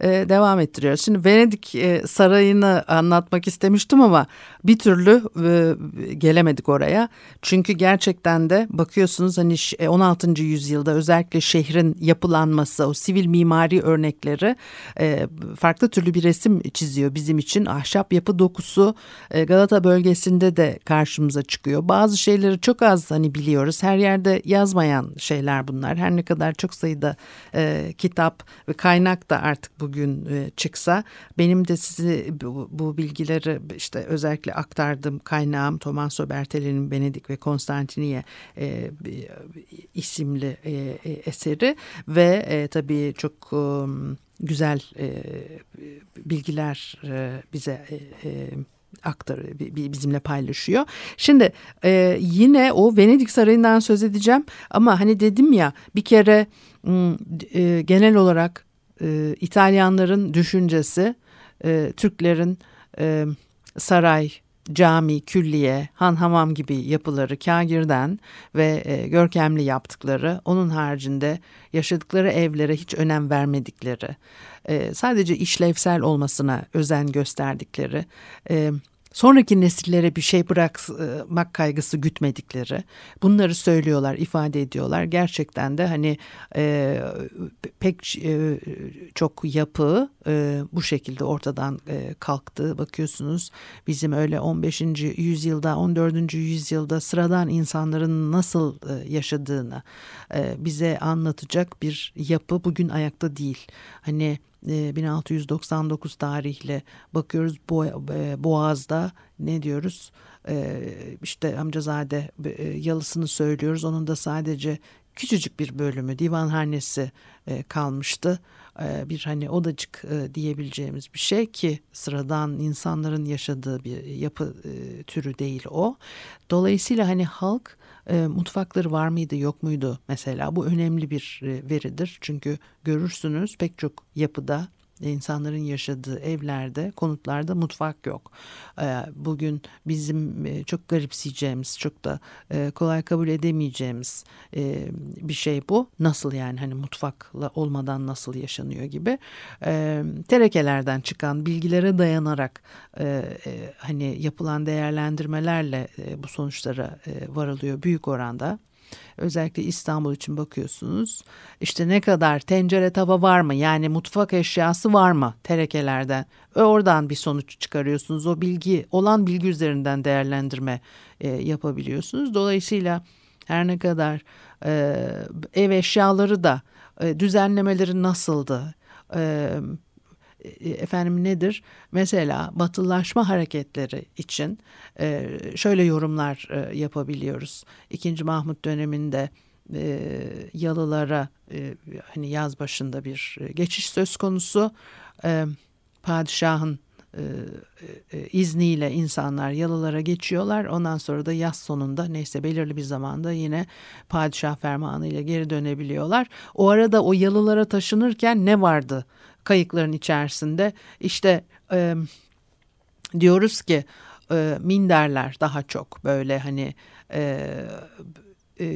e, devam ettiriyoruz. Şimdi Venedik e, Sarayı'nı anlatmak istemiştim ama bir türlü e, gelemedik oraya. Çünkü gerçekten de bakıyorsunuz hani 16. E, yüzyılda özellikle şehrin yapılanması, o sivil mimari örnekleri e, farklı türlü bir resim çiziyor bizim için. Ahşap yapı dokusu e, Galata bölgesinde de karşımıza çıkıyor. Bazı şeyleri çok az hani biliyoruz. Her yerde yazmayan şeyler bunlar. Her ne kadar çok sayıda e, kitap ve kaynak da artık bugün e, çıksa benim de sizi bu, bu bilgileri işte özellikle aktardığım kaynağım Tomaso Bertelli'nin Venedik ve Konstantiniye e, isimli e, e, eseri ve e, tabii çok e, güzel e, bilgiler e, bize e, e bizimle paylaşıyor. Şimdi e, yine o Venedik Sarayı'ndan söz edeceğim ama hani dedim ya bir kere e, genel olarak e, İtalyanların düşüncesi e, Türklerin e, saray, cami, külliye, han hamam gibi yapıları kagirden ve e, görkemli yaptıkları, onun haricinde yaşadıkları evlere hiç önem vermedikleri, e, sadece işlevsel olmasına özen gösterdikleri, e, sonraki nesillere bir şey bırakmak kaygısı gütmedikleri bunları söylüyorlar, ifade ediyorlar. Gerçekten de hani e, pek e, çok yapı e, bu şekilde ortadan e, kalktı. Bakıyorsunuz bizim öyle 15. yüzyılda, 14. yüzyılda sıradan insanların nasıl e, yaşadığını e, bize anlatacak bir yapı bugün ayakta değil. Hani 1699 tarihli bakıyoruz e, Boğaz'da ne diyoruz? E, işte amcazade e, yalısını söylüyoruz. Onun da sadece küçücük bir bölümü divanhanesi kalmıştı. Bir hani odacık diyebileceğimiz bir şey ki sıradan insanların yaşadığı bir yapı türü değil o. Dolayısıyla hani halk e, mutfakları var mıydı yok muydu mesela bu önemli bir e, veridir. Çünkü görürsünüz pek çok yapıda insanların yaşadığı evlerde, konutlarda mutfak yok. Ee, bugün bizim e, çok garipseyeceğimiz, çok da e, kolay kabul edemeyeceğimiz e, bir şey bu. Nasıl yani hani mutfakla olmadan nasıl yaşanıyor gibi. Ee, terekelerden çıkan bilgilere dayanarak hani yapılan değerlendirmelerle bu sonuçlara varılıyor büyük oranda. Özellikle İstanbul için bakıyorsunuz. İşte ne kadar tencere tava var mı? Yani mutfak eşyası var mı terekelerden? Oradan bir sonuç çıkarıyorsunuz. O bilgi olan bilgi üzerinden değerlendirme e, yapabiliyorsunuz. Dolayısıyla her ne kadar e, ev eşyaları da e, düzenlemeleri nasıldı? E, efendim nedir? Mesela batılılaşma hareketleri için e, şöyle yorumlar e, yapabiliyoruz. İkinci Mahmut döneminde yalılara hani yaz başında bir geçiş söz konusu. Padişahın izniyle insanlar yalılara geçiyorlar. Ondan sonra da yaz sonunda neyse belirli bir zamanda yine padişah fermanı ile geri dönebiliyorlar. O arada o yalılara taşınırken ne vardı? Kayıkların içerisinde. İşte e, diyoruz ki e, minderler daha çok böyle hani e, e,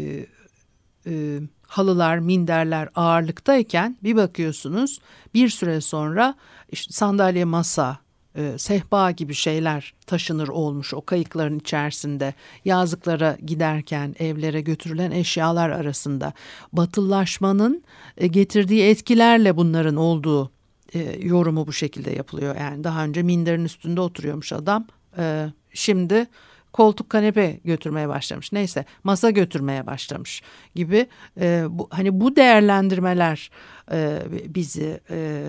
e, halılar, minderler ağırlıktayken bir bakıyorsunuz bir süre sonra işte sandalye, masa, e, sehpa gibi şeyler taşınır olmuş o kayıkların içerisinde. Yazlıklara giderken evlere götürülen eşyalar arasında. Batıllaşmanın e, getirdiği etkilerle bunların olduğu e, yorumu bu şekilde yapılıyor. Yani daha önce minderin üstünde oturuyormuş adam. E, şimdi koltuk kanepe götürmeye başlamış. Neyse masa götürmeye başlamış gibi e, bu, hani bu değerlendirmeler e, bizi e,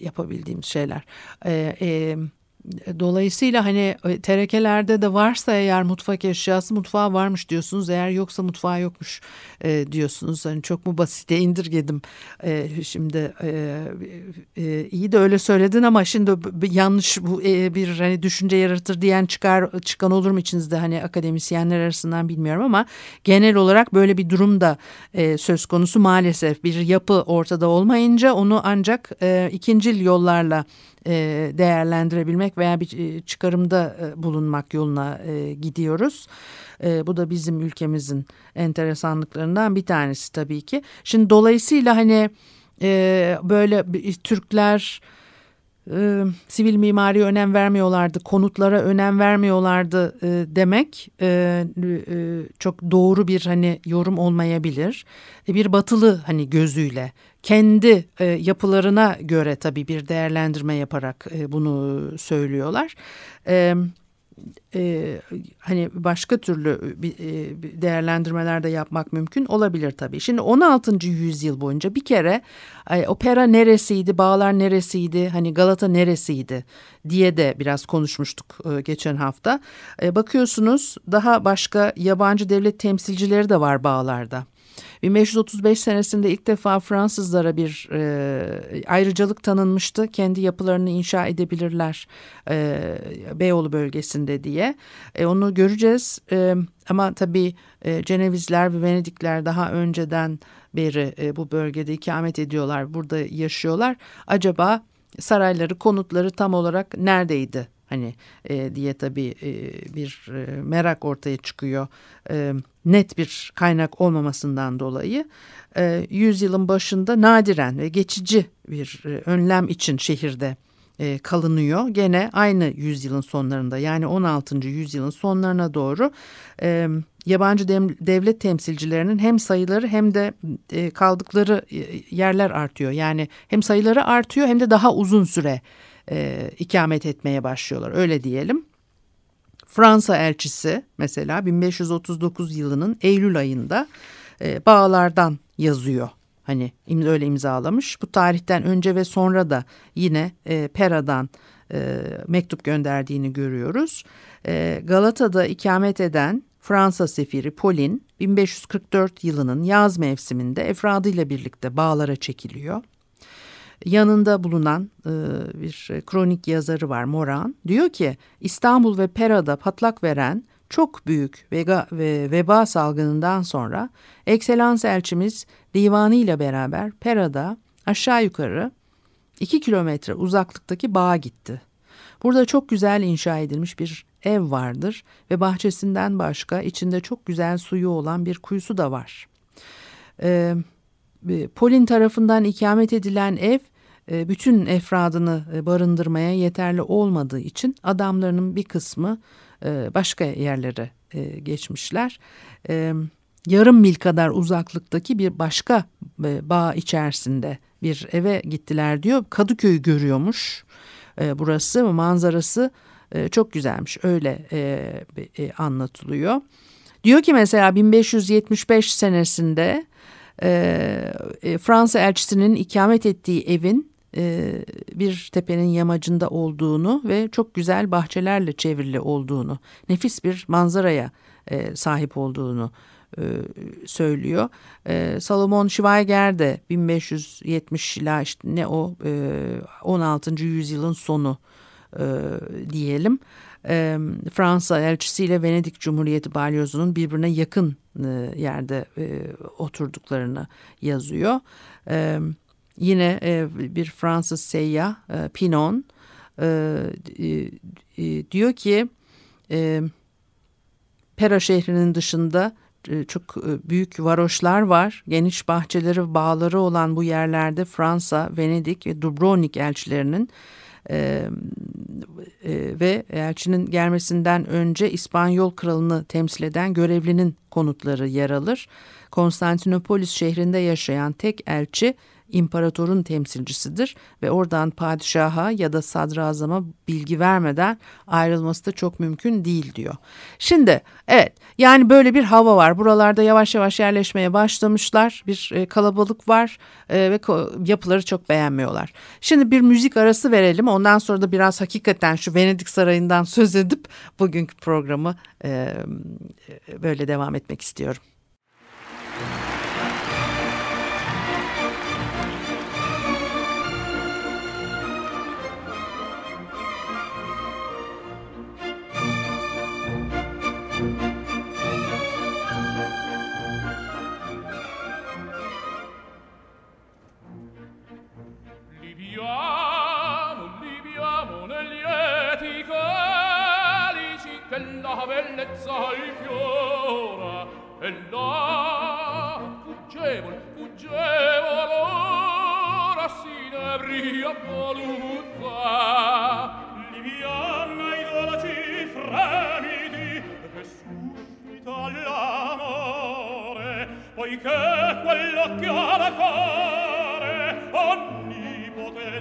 yapabildiğimiz şeyler. E, e, Dolayısıyla hani e, terekelerde de varsa eğer mutfak eşyası mutfağa varmış diyorsunuz. Eğer yoksa mutfağa yokmuş e, diyorsunuz. Hani çok mu basite indirgedim. E, şimdi e, e, iyi de öyle söyledin ama şimdi yanlış bu e, bir hani düşünce yaratır diyen çıkar çıkan olur mu içinizde hani akademisyenler arasından bilmiyorum ama genel olarak böyle bir durum da e, söz konusu maalesef bir yapı ortada olmayınca onu ancak e, ikincil yollarla e, değerlendirebilmek veya bir e, çıkarımda e, bulunmak yoluna gidiyoruz. Bu da bizim ülkemizin enteresanlıklarından bir tanesi tabii ki. Şimdi dolayısıyla hani böyle Türkler e, sivil mimari önem vermiyorlardı, konutlara önem vermiyorlardı e, demek e, e, çok doğru bir hani yorum olmayabilir. E, bir batılı hani gözüyle kendi e, yapılarına göre tabii bir değerlendirme yaparak e, bunu söylüyorlar. E, e, hani başka türlü e, değerlendirmeler de yapmak mümkün olabilir tabii. Şimdi 16. yüzyıl boyunca bir kere e, opera neresiydi, bağlar neresiydi, hani Galata neresiydi diye de biraz konuşmuştuk e, geçen hafta. E, bakıyorsunuz daha başka yabancı devlet temsilcileri de var bağlarda. 1535 senesinde ilk defa Fransızlara bir e, ayrıcalık tanınmıştı. Kendi yapılarını inşa edebilirler e, Beyoğlu bölgesinde diye. E, onu göreceğiz e, ama tabii e, Cenevizler ve Venedikler daha önceden beri e, bu bölgede ikamet ediyorlar. Burada yaşıyorlar. Acaba sarayları, konutları tam olarak neredeydi? Hani e, diye tabii e, bir e, merak ortaya çıkıyor. E, net bir kaynak olmamasından dolayı e, yüzyılın başında nadiren ve geçici bir e, önlem için şehirde e, kalınıyor. Gene aynı yüzyılın sonlarında yani 16. yüzyılın sonlarına doğru e, yabancı devlet temsilcilerinin hem sayıları hem de e, kaldıkları e, yerler artıyor. Yani hem sayıları artıyor hem de daha uzun süre e, ikamet etmeye başlıyorlar öyle diyelim. Fransa elçisi mesela 1539 yılının Eylül ayında e, bağlardan yazıyor. Hani öyle imzalamış. Bu tarihten önce ve sonra da yine e, Pera'dan e, mektup gönderdiğini görüyoruz. E, Galata'da ikamet eden Fransa sefiri Pauline 1544 yılının yaz mevsiminde efradıyla birlikte bağlara çekiliyor yanında bulunan e, bir kronik yazarı var Moran. Diyor ki İstanbul ve Pera'da patlak veren çok büyük vega ve veba salgınından sonra Ekselans elçimiz divanı ile beraber Pera'da aşağı yukarı iki kilometre uzaklıktaki bağa gitti. Burada çok güzel inşa edilmiş bir ev vardır ve bahçesinden başka içinde çok güzel suyu olan bir kuyusu da var. Ee, Polin tarafından ikamet edilen ev e, bütün efradını e, barındırmaya yeterli olmadığı için adamlarının bir kısmı e, başka yerlere geçmişler. Yarım mil kadar uzaklıktaki bir başka bağ içerisinde bir eve gittiler diyor. Kadıköy'ü görüyormuş burası manzarası çok güzelmiş öyle anlatılıyor. Diyor ki mesela 1575 senesinde Fransa elçisinin ikamet ettiği evin e, bir tepenin yamacında olduğunu ve çok güzel bahçelerle çevrili olduğunu, nefis bir manzaraya e, sahip olduğunu e, söylüyor. Salomon Schweiger de 1570 ila işte ne o 16. yüzyılın sonu diyelim. Fransa elçisiyle Venedik Cumhuriyeti balyozunun birbirine yakın yerde oturduklarını yazıyor. Yine e, bir Fransız seyyah e, Pinon e, e, e, diyor ki e, Pera şehrinin dışında e, çok e, büyük varoşlar var. Geniş bahçeleri, bağları olan bu yerlerde Fransa, Venedik ve Dubrovnik elçilerinin e, e, ve elçinin gelmesinden önce İspanyol kralını temsil eden görevlinin konutları yer alır. Konstantinopolis şehrinde yaşayan tek elçi imparatorun temsilcisidir ve oradan padişaha ya da sadrazama bilgi vermeden ayrılması da çok mümkün değil diyor. Şimdi evet yani böyle bir hava var. Buralarda yavaş yavaş yerleşmeye başlamışlar. Bir e, kalabalık var e, ve yapıları çok beğenmiyorlar. Şimdi bir müzik arası verelim. Ondan sonra da biraz hakikaten şu Venedik Sarayı'ndan söz edip bugünkü programı e, böyle devam etmek istiyorum.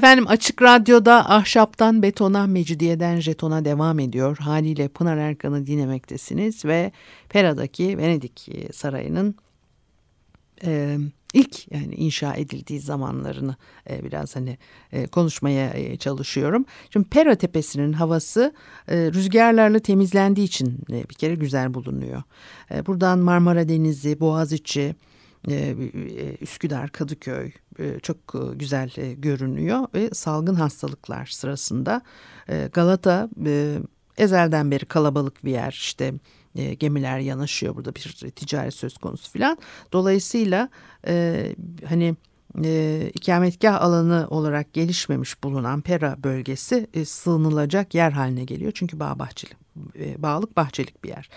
Efendim Açık Radyo'da ahşaptan betona, mecidiyeden jetona devam ediyor. Haliyle Pınar Erkan'ı dinlemektesiniz ve Pera'daki Venedik e, Sarayı'nın e, ilk yani inşa edildiği zamanlarını e, biraz hani e, konuşmaya e, çalışıyorum. Şimdi Pera Tepesi'nin havası e, rüzgarlarla temizlendiği için e, bir kere güzel bulunuyor. E, buradan Marmara Denizi, Boğaziçi, e, e, Üsküdar, Kadıköy çok güzel görünüyor ve salgın hastalıklar sırasında Galata ezelden beri kalabalık bir yer işte gemiler yanaşıyor burada bir ticari söz konusu filan dolayısıyla hani e, ikametgah alanı olarak gelişmemiş bulunan Pera bölgesi e, sığınılacak yer haline geliyor. Çünkü bağ bahçeli, e, bağlık bahçelik bir yer.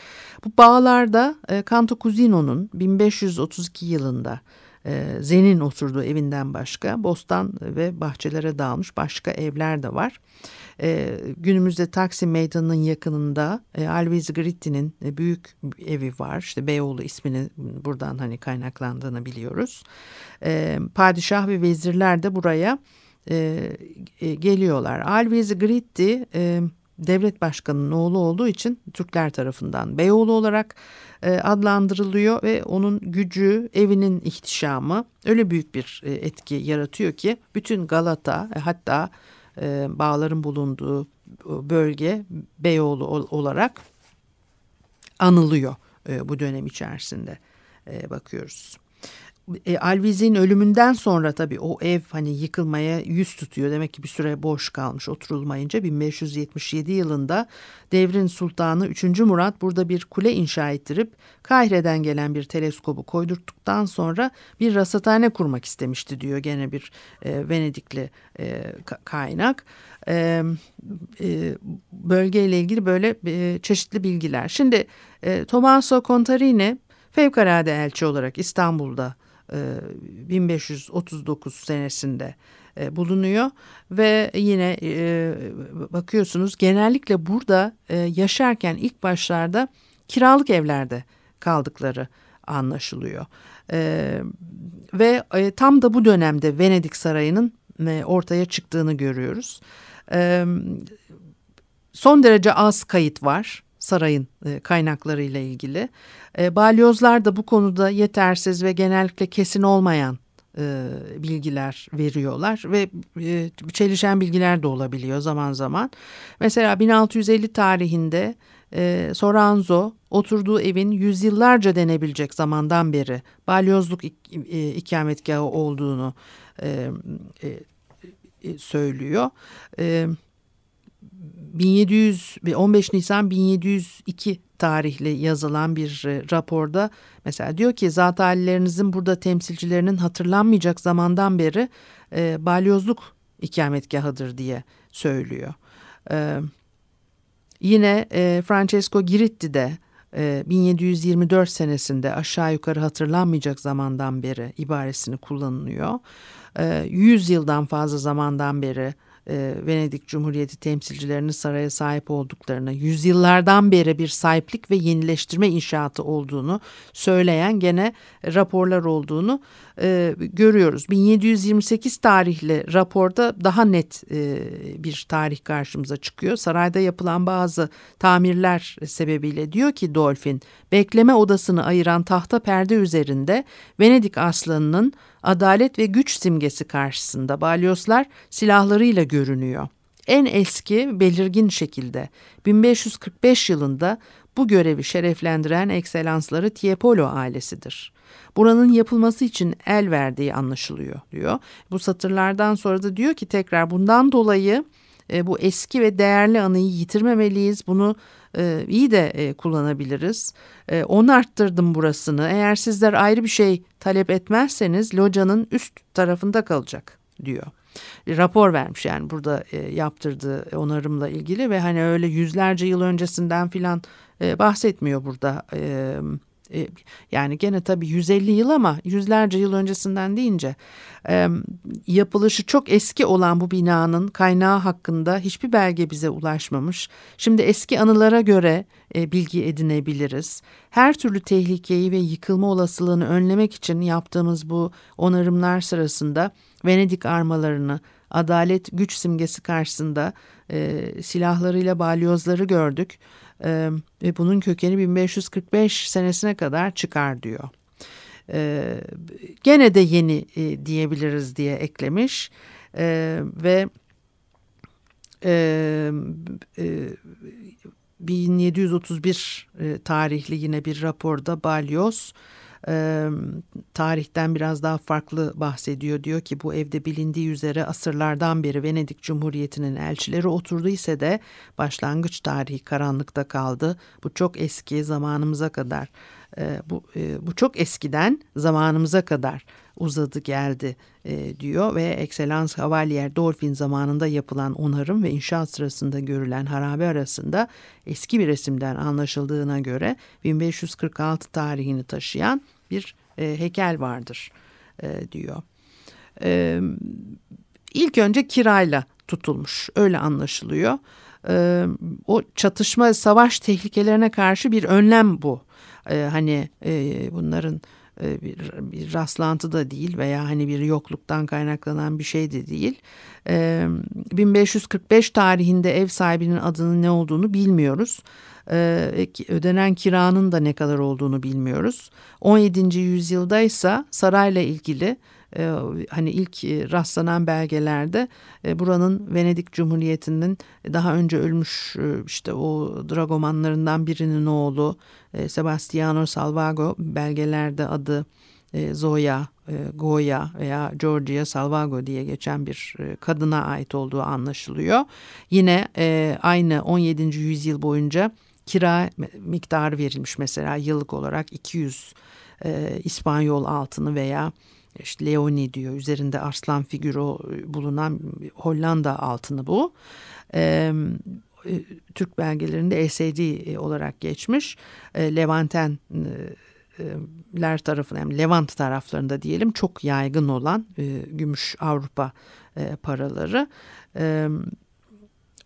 Bu bağlarda e, Canto Cusino'nun 1532 yılında e, Zen'in oturduğu evinden başka bostan ve bahçelere dağılmış başka evler de var. E, günümüzde Taksim Meydanı'nın yakınında e, Alviz Gritti'nin e, büyük evi var. İşte Beyoğlu ismini buradan hani kaynaklandığını biliyoruz. E, padişah ve vezirler de buraya e, e, geliyorlar. Alviz Gritti... devlet başkanının oğlu olduğu için Türkler tarafından Beyoğlu olarak e, adlandırılıyor ve onun gücü, evinin ihtişamı öyle büyük bir e, etki yaratıyor ki bütün Galata e, hatta e, bağların bulunduğu bölge Beyoğlu olarak anılıyor e, bu dönem içerisinde e, bakıyoruz. E, Alviz'in ölümünden sonra tabii o ev hani yıkılmaya yüz tutuyor. Demek ki bir süre boş kalmış oturulmayınca 1577 yılında devrin sultanı 3. Murat burada bir kule inşa ettirip Kahire'den gelen bir teleskobu koydurttuktan sonra bir rasathane kurmak istemişti diyor gene bir e, Venedikli e, kaynak. E, e, bölgeyle ilgili böyle e, çeşitli bilgiler. Şimdi e, Tommaso Contarini fevkalade elçi olarak İstanbul'da 1539 e, senesinde e, bulunuyor ve yine e, bakıyorsunuz genellikle burada yaşarken ilk başlarda kiralık evlerde kaldıkları anlaşılıyor. Ve tam da bu dönemde Venedik Sarayı'nın ortaya çıktığını görüyoruz. Son derece az kayıt var sarayın e, kaynaklarıyla ilgili. E, balyozlar da bu konuda yetersiz ve genellikle kesin olmayan e, bilgiler veriyorlar ve çelişen bilgiler de olabiliyor zaman zaman. Mesela 1650 tarihinde Soranzo oturduğu evin yüzyıllarca denebilecek zamandan beri balyozluk ik, ikametgahı olduğunu söylüyor. E, 1700 15 Nisan 1702 tarihli yazılan bir e, raporda mesela diyor ki zat halilerinizin burada temsilcilerinin hatırlanmayacak zamandan beri e, balyozluk ikametgahıdır diye söylüyor. E, yine e, Francesco Giritti de e, 1724 senesinde aşağı yukarı hatırlanmayacak zamandan beri ibaresini kullanılıyor. E, 100 yıldan fazla zamandan beri e, Venedik Cumhuriyeti temsilcilerinin saraya sahip olduklarını, yüzyıllardan beri bir sahiplik ve yenileştirme inşaatı olduğunu söyleyen gene raporlar olduğunu e, görüyoruz. 1728 tarihli raporda daha net e, bir tarih karşımıza çıkıyor. Sarayda yapılan bazı tamirler sebebiyle diyor ki Dolphin, bekleme odasını ayıran tahta perde üzerinde Venedik aslanının adalet ve güç simgesi karşısında balyozlar silahlarıyla görünüyor. En eski belirgin şekilde 1545 yılında bu görevi şereflendiren ekselansları Tiepolo ailesidir. Buranın yapılması için el verdiği anlaşılıyor diyor. Bu satırlardan sonra da diyor ki tekrar bundan dolayı e, bu eski ve değerli anıyı yitirmemeliyiz. Bunu e, iyi de e, kullanabiliriz. E, on arttırdım burasını. Eğer sizler ayrı bir şey talep etmezseniz locanın üst tarafında kalacak diyor. Rapor vermiş yani burada e, yaptırdığı onarımla ilgili ve hani öyle yüzlerce yıl öncesinden filan e, bahsetmiyor burada. E, e, yani gene tabii 150 yıl ama yüzlerce yıl öncesinden deyince e, yapılışı çok eski olan bu binanın kaynağı hakkında hiçbir belge bize ulaşmamış. Şimdi eski anılara göre e, bilgi edinebiliriz. Her türlü tehlikeyi ve yıkılma olasılığını önlemek için yaptığımız bu onarımlar sırasında Venedik armalarını adalet güç simgesi karşısında e, silahlarıyla balyozları gördük e, ve bunun kökeni 1545 senesine kadar çıkar diyor. E, gene de yeni e, diyebiliriz diye eklemiş e, ve e, e, 1731 e, tarihli yine bir raporda balyoz e, tarihten biraz daha farklı bahsediyor. Diyor ki bu evde bilindiği üzere asırlardan beri Venedik Cumhuriyeti'nin elçileri oturdu ise de başlangıç tarihi karanlıkta kaldı. Bu çok eski zamanımıza kadar e, bu, e, bu çok eskiden zamanımıza kadar uzadı geldi e, diyor ve Excellence Havalier Dolphin zamanında yapılan onarım ve inşaat sırasında görülen harabe arasında eski bir resimden anlaşıldığına göre 1546 tarihini taşıyan bir e, heykel vardır diyor. E, ilk önce kirayla tutulmuş öyle anlaşılıyor. O çatışma savaş tehlikelerine karşı bir önlem bu. E, hani e, bunların e, bir, bir rastlantı da değil veya hani bir yokluktan kaynaklanan bir şey de değil. 1545 e, tarihinde ev sahibinin adının ne olduğunu bilmiyoruz. E, ödenen kiranın da ne kadar olduğunu bilmiyoruz. 17. yüzyılda ise sarayla ilgili e, hani ilk e, rastlanan belgelerde e, buranın Venedik Cumhuriyeti'nin daha önce ölmüş e, işte o dragomanlarından birinin oğlu e, Sebastiano Salvago belgelerde adı e, Zoya, e, Goya veya Georgia Salvago diye geçen bir e, kadına ait olduğu anlaşılıyor. Yine e, aynı 17. yüzyıl boyunca kira miktarı verilmiş mesela yıllık olarak 200 e, İspanyol altını veya işte Leoni diyor üzerinde arslan figürü bulunan Hollanda altını bu. E, Türk belgelerinde ESD olarak geçmiş. E, Levanten ler tarafında yani Levant taraflarında diyelim çok yaygın olan e, gümüş Avrupa e, paraları. E,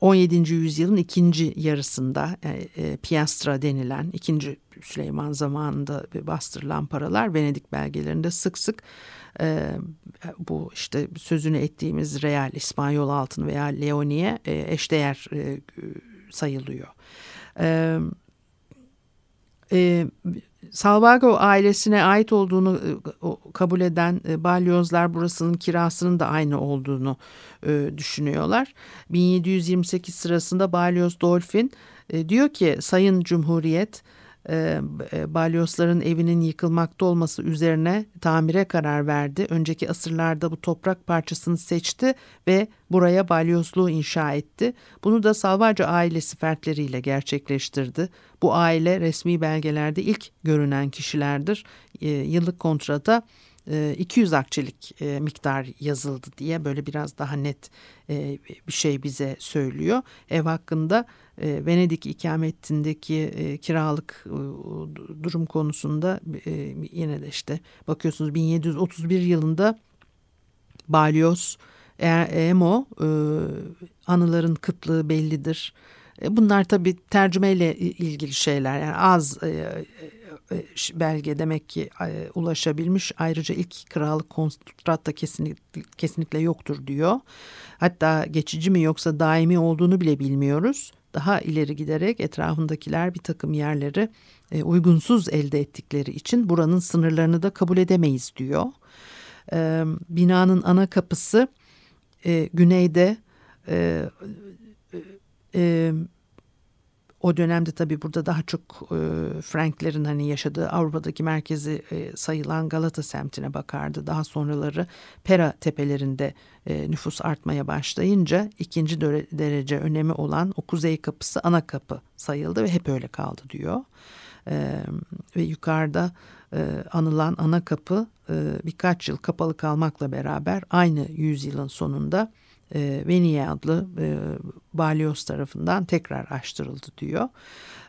17. yüzyılın ikinci yarısında e, e, Piastra denilen ikinci Süleyman zamanında bastırılan paralar Venedik belgelerinde sık sık e, bu işte sözünü ettiğimiz real İspanyol altın veya leoniye e, eşdeğer e, sayılıyor. E, e, Salvago ailesine ait olduğunu e, kabul eden e, balyozlar burasının kirasının da aynı olduğunu e, düşünüyorlar. 1728 sırasında balyoz Dolphin diyor ki Sayın Cumhuriyet e, e, balyozların evinin yıkılmakta olması üzerine tamire karar verdi. Önceki asırlarda bu toprak parçasını seçti ve buraya balyozluğu inşa etti. Bunu da Salvaco ailesi fertleriyle gerçekleştirdi. Bu aile resmi belgelerde ilk görünen kişilerdir. E, yıllık kontrata 200 akçelik miktar yazıldı diye böyle biraz daha net bir şey bize söylüyor. Ev hakkında e, Venedik ikametindeki e, kiralık e, durum konusunda e, yine de işte bakıyorsunuz 1731 yılında Balyoz, Emo e, anıların kıtlığı bellidir. E, bunlar tabi tercümeyle ilgili şeyler yani az e, e, belge demek ki ulaşabilmiş. Ayrıca ilk krallık kontratta kesinlikle, kesinlikle yoktur diyor. Hatta geçici mi yoksa daimi olduğunu bile bilmiyoruz daha ileri giderek etrafındakiler bir takım yerleri uygunsuz elde ettikleri için buranın sınırlarını da kabul edemeyiz diyor. Binanın ana kapısı güneyde e, o dönemde tabii burada daha çok e, Franklerin hani yaşadığı Avrupa'daki merkezi e, sayılan Galata semtine bakardı. Daha sonraları Pera tepelerinde e, nüfus artmaya başlayınca ikinci derece önemi olan o kuzey kapısı ana kapı sayıldı ve hep öyle kaldı diyor. E, ve yukarıda e, anılan ana kapı e, birkaç yıl kapalı kalmakla beraber aynı yüzyılın sonunda e, Veniye adlı e, balyoz tarafından tekrar açtırıldı diyor.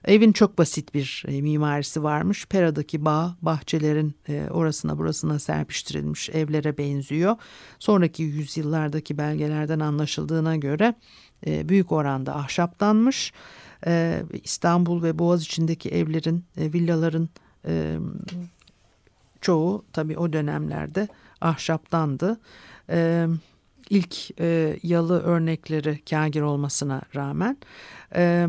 Evin çok basit bir e, mimarisi varmış. Pera'daki bağ bahçelerin e, orasına burasına serpiştirilmiş evlere benziyor. Sonraki yüzyıllardaki belgelerden anlaşıldığına göre e, büyük oranda ahşaptanmış. E, İstanbul ve Boğaz içindeki evlerin, e, villaların e, çoğu tabii o dönemlerde ahşaptandı. Evet ilk e, yalı örnekleri kagir olmasına rağmen e,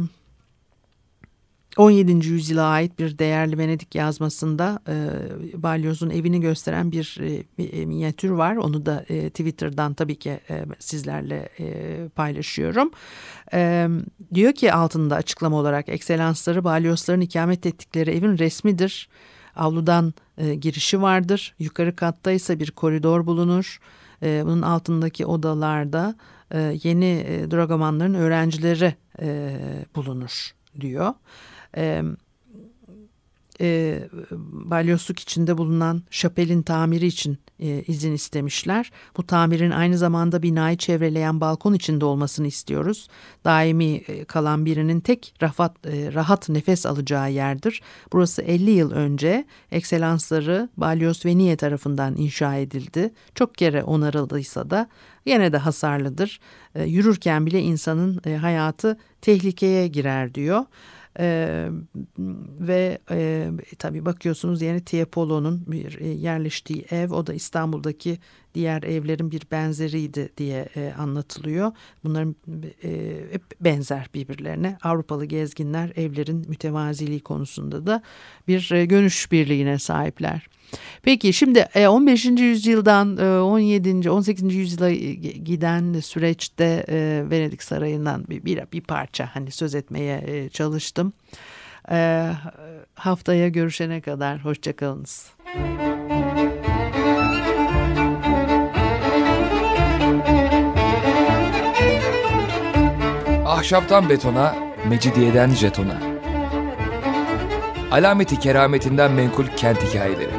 17. yüzyıla ait bir değerli Venedik yazmasında e, Balyoz'un evini gösteren bir e, minyatür var. Onu da e, Twitter'dan tabii ki e, sizlerle e, paylaşıyorum. E, diyor ki altında açıklama olarak ekselansları Balyozların ikamet ettikleri evin resmidir. Avludan e, girişi vardır. Yukarı katta ise bir koridor bulunur. E, bunun altındaki odalarda e, yeni e, dragomanların öğrencileri e, bulunur diyor. E, e, balyosluk içinde bulunan şapelin tamiri için e, izin istemişler. Bu tamirin aynı zamanda binayı çevreleyen balkon içinde olmasını istiyoruz. Daimi e, kalan birinin tek rahat, e, rahat nefes alacağı yerdir. Burası 50 yıl önce ekselansları Balyoz ve Niye tarafından inşa edildi. Çok kere onarıldıysa da yine de hasarlıdır. E, yürürken bile insanın e, hayatı tehlikeye girer diyor. Ee, ve e, tabii bakıyorsunuz yeni Tiepolo'nun bir e, yerleştiği ev o da İstanbul'daki diğer evlerin bir benzeriydi diye e, anlatılıyor. Bunların e, hep benzer birbirlerine. Avrupalı gezginler evlerin mütevaziliği konusunda da bir e, görüş birliğine sahipler. Peki şimdi 15. E, yüzyıldan 17. 18. yüzyıla giden süreçte e, Venedik Sarayı'ndan bir, bir, parça hani söz etmeye e, çalıştım. Haftaya görüşene kadar hoşçakalınız. Ahşaptan betona, mecidiyeden jetona. Alameti kerametinden menkul kent hikayeleri.